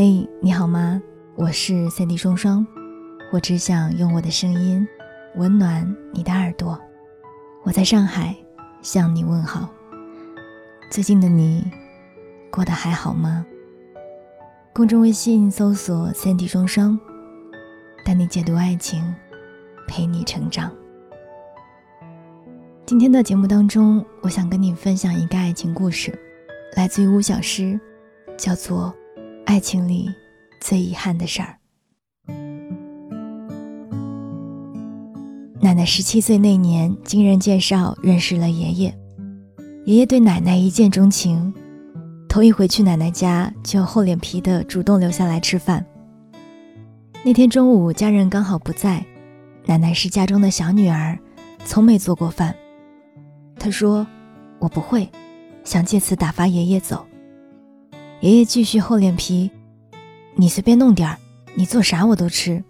嘿，你好吗？我是三 D 双双，我只想用我的声音温暖你的耳朵。我在上海向你问好。最近的你过得还好吗？公众微信搜索“三 D 双双”，带你解读爱情，陪你成长。今天的节目当中，我想跟你分享一个爱情故事，来自于吴小诗，叫做。爱情里最遗憾的事儿。奶奶十七岁那年，经人介绍认识了爷爷。爷爷对奶奶一见钟情，头一回去奶奶家就厚脸皮的主动留下来吃饭。那天中午，家人刚好不在，奶奶是家中的小女儿，从没做过饭。她说：“我不会，想借此打发爷爷走。”爷爷继续厚脸皮，你随便弄点儿，你做啥我都吃。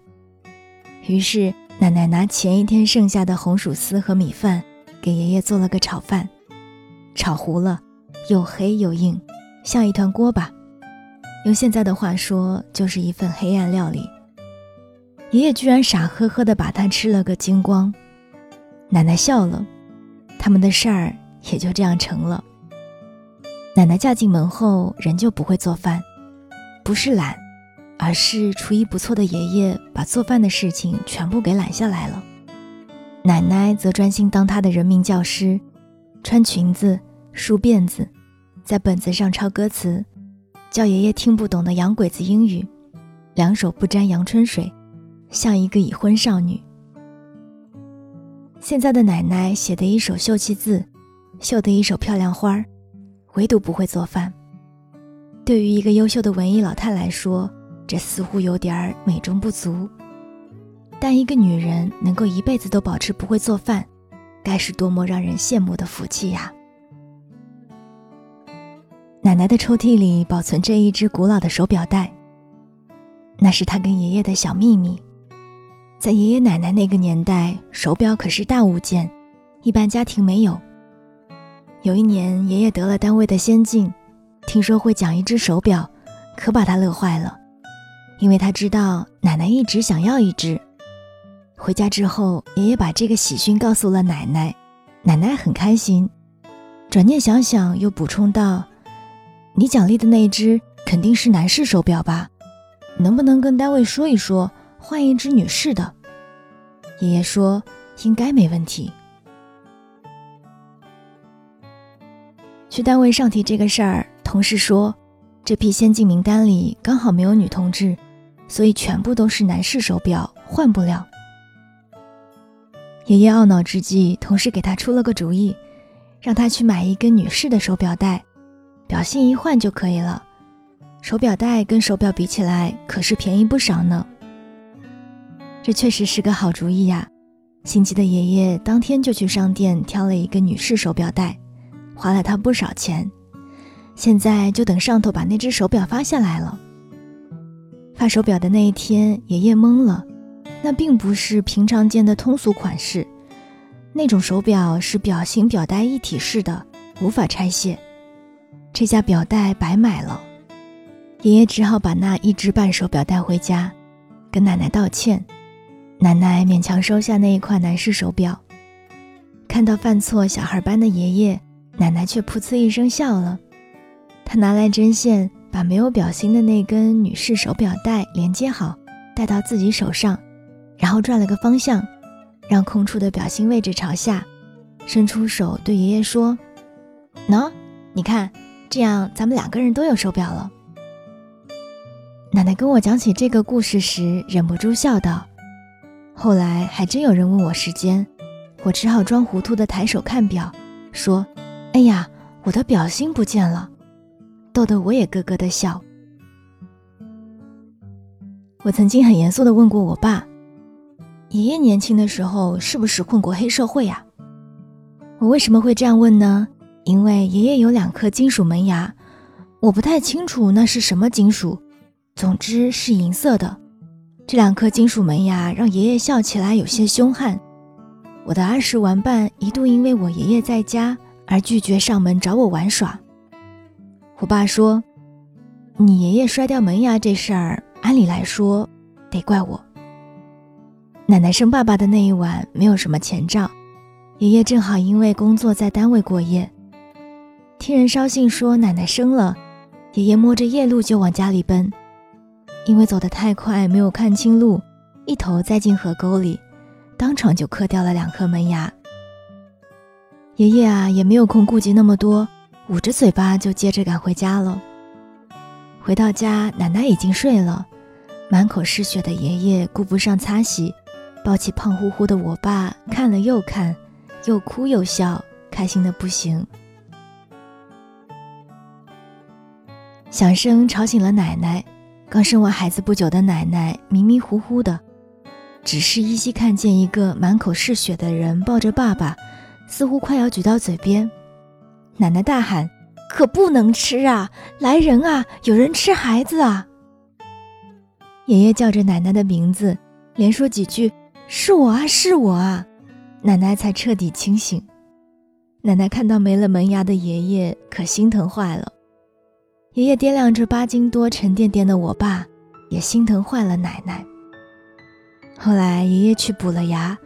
于是奶奶拿前一天剩下的红薯丝和米饭，给爷爷做了个炒饭，炒糊了，又黑又硬，像一团锅巴。用现在的话说，就是一份黑暗料理。爷爷居然傻呵呵地把它吃了个精光，奶奶笑了，他们的事儿也就这样成了。奶奶嫁进门后，仍旧不会做饭，不是懒，而是厨艺不错的爷爷把做饭的事情全部给揽下来了。奶奶则专心当她的人民教师，穿裙子、梳辫子，在本子上抄歌词，教爷爷听不懂的洋鬼子英语，两手不沾阳春水，像一个已婚少女。现在的奶奶写的一手秀气字，绣的一手漂亮花儿。唯独不会做饭。对于一个优秀的文艺老太来说，这似乎有点儿美中不足。但一个女人能够一辈子都保持不会做饭，该是多么让人羡慕的福气呀！奶奶的抽屉里保存着一只古老的手表带，那是她跟爷爷的小秘密。在爷爷奶奶那个年代，手表可是大物件，一般家庭没有。有一年，爷爷得了单位的先进，听说会奖一只手表，可把他乐坏了。因为他知道奶奶一直想要一只。回家之后，爷爷把这个喜讯告诉了奶奶，奶奶很开心。转念想想，又补充道：“你奖励的那一只肯定是男士手表吧？能不能跟单位说一说，换一只女士的？”爷爷说：“应该没问题。”去单位上提这个事儿，同事说，这批先进名单里刚好没有女同志，所以全部都是男士手表，换不了。爷爷懊恼之际，同事给他出了个主意，让他去买一根女士的手表带，表芯一换就可以了。手表带跟手表比起来，可是便宜不少呢。这确实是个好主意呀！心急的爷爷当天就去商店挑了一个女士手表带。花了他不少钱，现在就等上头把那只手表发下来了。发手表的那一天，爷爷懵了，那并不是平常见的通俗款式，那种手表是表型表带一体式的，无法拆卸。这下表带白买了，爷爷只好把那一只半手表带回家，跟奶奶道歉。奶奶勉强收下那一块男士手表，看到犯错小孩般的爷爷。奶奶却噗呲一声笑了，她拿来针线，把没有表芯的那根女士手表带连接好，戴到自己手上，然后转了个方向，让空出的表芯位置朝下，伸出手对爷爷说：“喏，你看，这样咱们两个人都有手表了。”奶奶跟我讲起这个故事时，忍不住笑道。后来还真有人问我时间，我只好装糊涂的抬手看表，说。哎呀，我的表芯不见了，逗得我也咯咯的笑。我曾经很严肃的问过我爸：“爷爷年轻的时候是不是混过黑社会呀？”我为什么会这样问呢？因为爷爷有两颗金属门牙，我不太清楚那是什么金属，总之是银色的。这两颗金属门牙让爷爷笑起来有些凶悍。我的儿时玩伴一度因为我爷爷在家。而拒绝上门找我玩耍。我爸说：“你爷爷摔掉门牙这事儿，按理来说得怪我。奶奶生爸爸的那一晚没有什么前兆，爷爷正好因为工作在单位过夜。听人捎信说奶奶生了，爷爷摸着夜路就往家里奔，因为走得太快没有看清路，一头栽进河沟里，当场就磕掉了两颗门牙。爷爷啊也没有空顾及那么多，捂着嘴巴就接着赶回家了。回到家，奶奶已经睡了，满口是血的爷爷顾不上擦洗，抱起胖乎乎的我爸看了又看，又哭又笑，开心的不行。响声吵醒了奶奶，刚生完孩子不久的奶奶迷迷糊糊的，只是依稀看见一个满口是血的人抱着爸爸。似乎快要举到嘴边，奶奶大喊：“可不能吃啊！来人啊！有人吃孩子啊！”爷爷叫着奶奶的名字，连说几句：“是我啊，是我啊！”奶奶才彻底清醒。奶奶看到没了门牙的爷爷，可心疼坏了。爷爷掂量着八斤多、沉甸甸的我爸，也心疼坏了奶奶。后来爷爷去补了牙。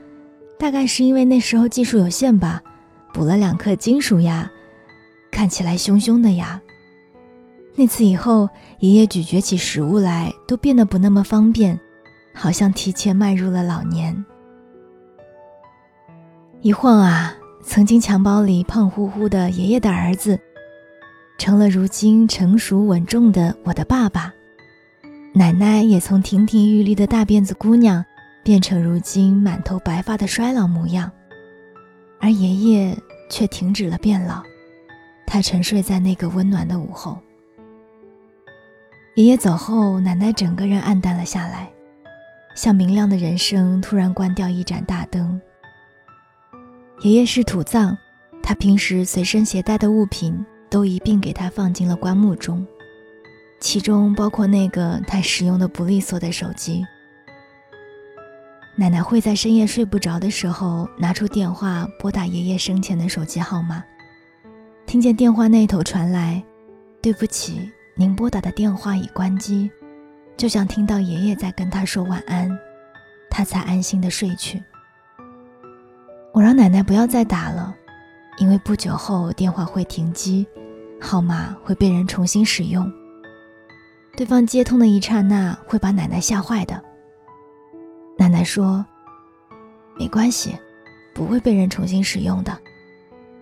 大概是因为那时候技术有限吧，补了两颗金属牙，看起来凶凶的牙。那次以后，爷爷咀嚼起食物来都变得不那么方便，好像提前迈入了老年。一晃啊，曾经襁褓里胖乎乎的爷爷的儿子，成了如今成熟稳重的我的爸爸。奶奶也从亭亭玉立的大辫子姑娘。变成如今满头白发的衰老模样，而爷爷却停止了变老，他沉睡在那个温暖的午后。爷爷走后，奶奶整个人暗淡了下来，像明亮的人生突然关掉一盏大灯。爷爷是土葬，他平时随身携带的物品都一并给他放进了棺木中，其中包括那个他使用的不利索的手机。奶奶会在深夜睡不着的时候拿出电话拨打爷爷生前的手机号码，听见电话那头传来“对不起，您拨打的电话已关机”，就像听到爷爷在跟他说晚安，他才安心的睡去。我让奶奶不要再打了，因为不久后电话会停机，号码会被人重新使用，对方接通的一刹那会把奶奶吓坏的。奶奶说：“没关系，不会被人重新使用的。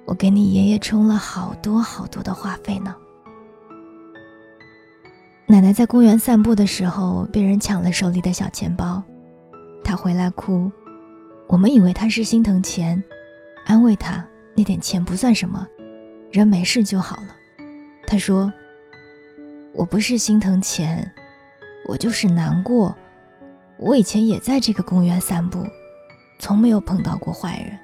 我给你爷爷充了好多好多的话费呢。”奶奶在公园散步的时候被人抢了手里的小钱包，她回来哭。我们以为她是心疼钱，安慰她那点钱不算什么，人没事就好了。她说：“我不是心疼钱，我就是难过。”我以前也在这个公园散步，从没有碰到过坏人。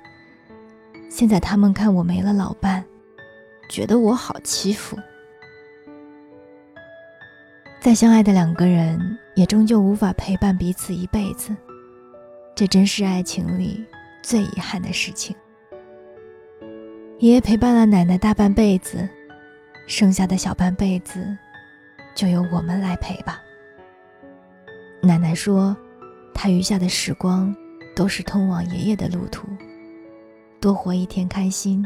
现在他们看我没了老伴，觉得我好欺负。再相爱的两个人，也终究无法陪伴彼此一辈子，这真是爱情里最遗憾的事情。爷爷陪伴了奶奶大半辈子，剩下的小半辈子，就由我们来陪吧。奶奶说。他余下的时光，都是通往爷爷的路途。多活一天开心，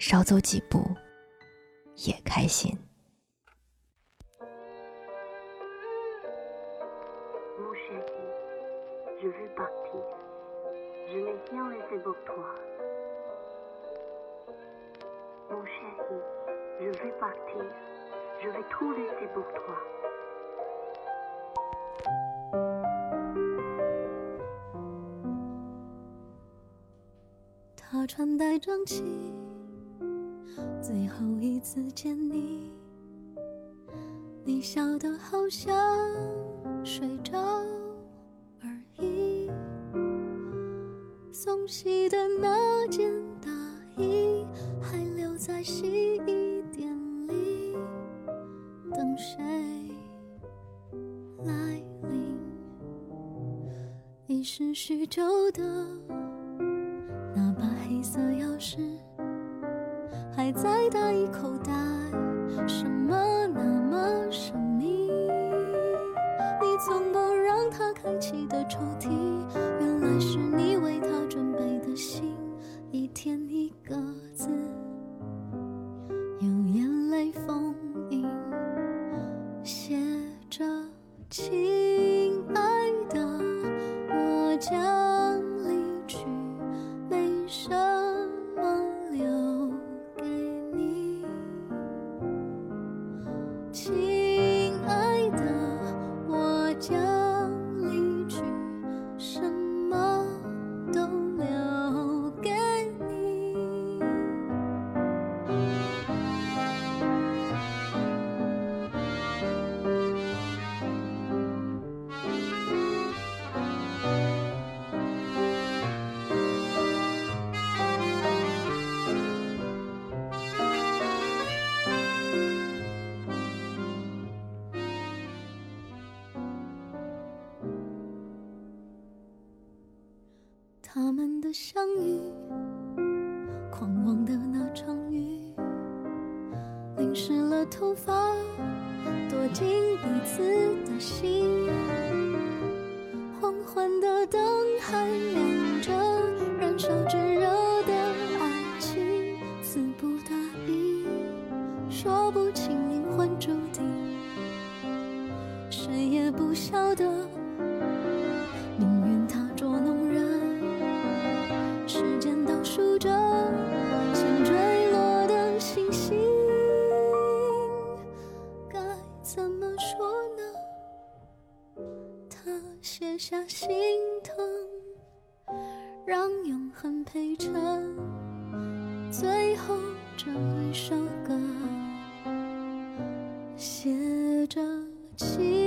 少走几步也开心。穿戴整齐，最后一次见你，你笑得好像睡着而已。送洗的那件大衣还留在洗衣店里，等谁来临？遗失许久的。再大一口袋什么那么神秘？你从不让它开启的抽屉原来是你的相遇，狂妄的那场雨，淋湿了头发，躲进彼此的心，黄昏的灯还亮着，燃烧炙热的爱情，词不达意，说不清灵魂注定，谁也不晓得。写下心疼，让永恒陪衬。最后这一首歌。写着情。